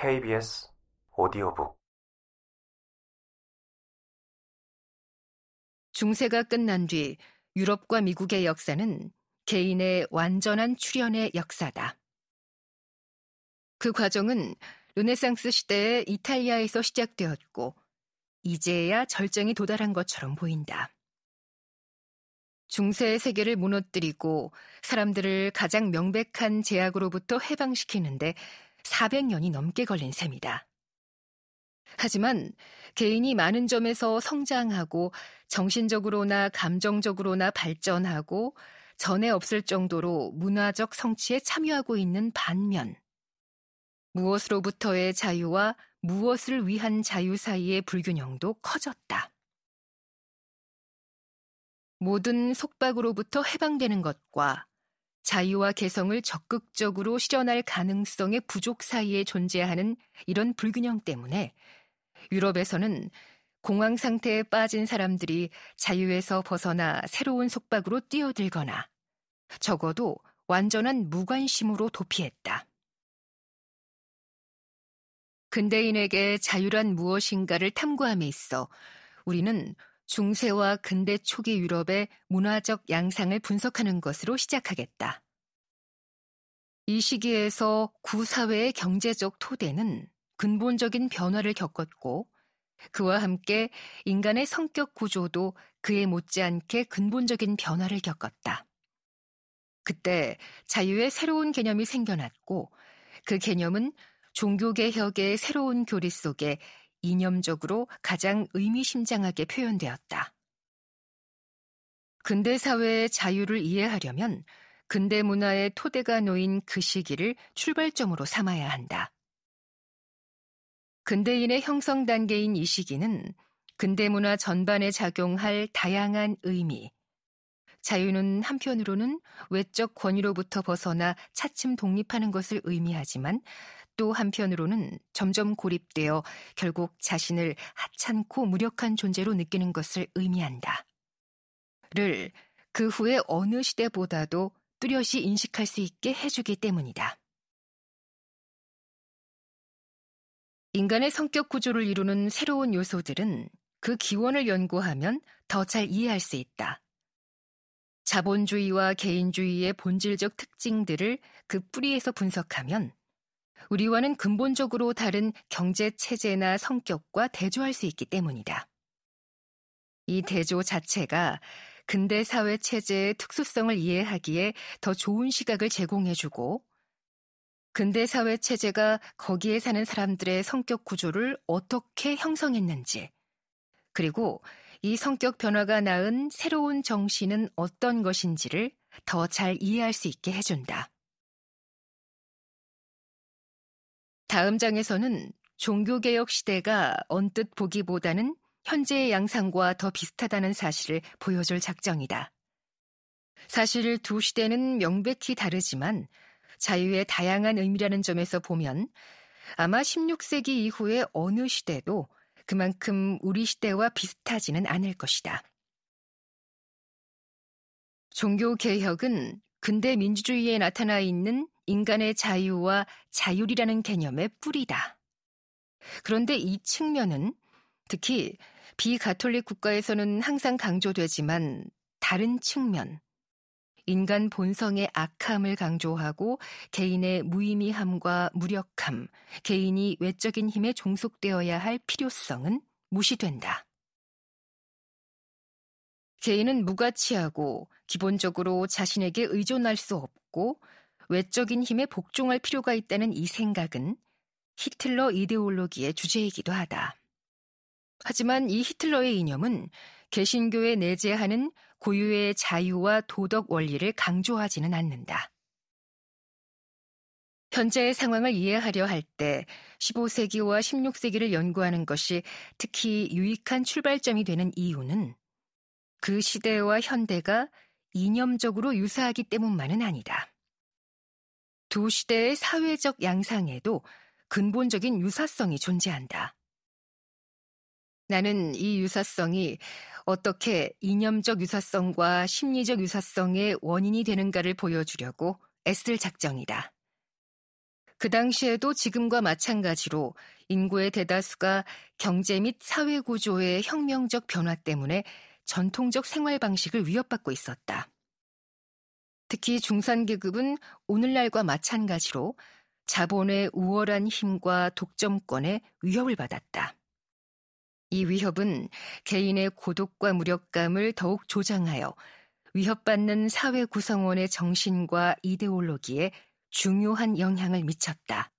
KBS 오디오북 중세가 끝난 뒤 유럽과 미국의 역사는 개인의 완전한 출현의 역사다. 그 과정은 르네상스 시대의 이탈리아에서 시작되었고, 이제야 절정이 도달한 것처럼 보인다. 중세의 세계를 무너뜨리고 사람들을 가장 명백한 제약으로부터 해방시키는데 400년이 넘게 걸린 셈이다. 하지만 개인이 많은 점에서 성장하고 정신적으로나 감정적으로나 발전하고 전에 없을 정도로 문화적 성취에 참여하고 있는 반면 무엇으로부터의 자유와 무엇을 위한 자유 사이의 불균형도 커졌다. 모든 속박으로부터 해방되는 것과 자유와 개성을 적극적으로 실현할 가능성의 부족 사이에 존재하는 이런 불균형 때문에 유럽에서는 공황 상태에 빠진 사람들이 자유에서 벗어나 새로운 속박으로 뛰어들거나 적어도 완전한 무관심으로 도피했다. 근대인에게 자유란 무엇인가를 탐구함에 있어 우리는 중세와 근대 초기 유럽의 문화적 양상을 분석하는 것으로 시작하겠다. 이 시기에서 구사회의 경제적 토대는 근본적인 변화를 겪었고 그와 함께 인간의 성격 구조도 그에 못지않게 근본적인 변화를 겪었다. 그때 자유의 새로운 개념이 생겨났고 그 개념은 종교개혁의 새로운 교리 속에 이념적으로 가장 의미심장하게 표현되었다. 근대 사회의 자유를 이해하려면 근대 문화의 토대가 놓인 그 시기를 출발점으로 삼아야 한다. 근대인의 형성 단계인 이 시기는 근대 문화 전반에 작용할 다양한 의미, 자유는 한편으로는 외적 권위로부터 벗어나 차츰 독립하는 것을 의미하지만 또 한편으로는 점점 고립되어 결국 자신을 하찮고 무력한 존재로 느끼는 것을 의미한다. 를 그 후에 어느 시대보다도 뚜렷이 인식할 수 있게 해주기 때문이다. 인간의 성격 구조를 이루는 새로운 요소들은 그 기원을 연구하면 더 잘 이해할 수 있다. 자본주의와 개인주의의 본질적 특징들을 그 뿌리에서 분석하면 우리와는 근본적으로 다른 경제 체제나 성격과 대조할 수 있기 때문이다. 이 대조 자체가 근대 사회 체제의 특수성을 이해하기에 더 좋은 시각을 제공해주고 근대 사회 체제가 거기에 사는 사람들의 성격 구조를 어떻게 형성했는지, 그리고 이 성격 변화가 낳은 새로운 정신은 어떤 것인지를 더 잘 이해할 수 있게 해준다. 다음 장에서는 종교개혁 시대가 언뜻 보기보다는 현재의 양상과 더 비슷하다는 사실을 보여줄 작정이다. 사실 두 시대는 명백히 다르지만 자유의 다양한 의미라는 점에서 보면 아마 16세기 이후의 어느 시대도 그만큼 우리 시대와 비슷하지는 않을 것이다. 종교개혁은 근대 민주주의에 나타나 있는 인간의 자유와 자율이라는 개념의 뿌리다. 그런데 이 측면은 특히 비가톨릭 국가에서는 항상 강조되지만 다른 측면, 인간 본성의 악함을 강조하고 개인의 무의미함과 무력함, 개인이 외적인 힘에 종속되어야 할 필요성은 무시된다. 개인은 무가치하고 기본적으로 자신에게 의존할 수 없고 외적인 힘에 복종할 필요가 있다는 이 생각은 히틀러 이데올로기의 주제이기도 하다. 하지만 이 히틀러의 이념은 개신교에 내재하는 고유의 자유와 도덕 원리를 강조하지는 않는다. 현재의 상황을 이해하려 할 때 15세기와 16세기를 연구하는 것이 특히 유익한 출발점이 되는 이유는 그 시대와 현대가 이념적으로 유사하기 때문만은 아니다. 두 시대의 사회적 양상에도 근본적인 유사성이 존재한다. 나는 이 유사성이 어떻게 이념적 유사성과 심리적 유사성의 원인이 되는가를 보여주려고 애쓸 작정이다. 그 당시에도 지금과 마찬가지로 인구의 대다수가 경제 및 사회 구조의 혁명적 변화 때문에 전통적 생활 방식을 위협받고 있었다. 특히 중산계급은 오늘날과 마찬가지로 자본의 우월한 힘과 독점권에 위협을 받았다. 이 위협은 개인의 고독과 무력감을 더욱 조장하여 위협받는 사회 구성원의 정신과 이데올로기에 중요한 영향을 미쳤다.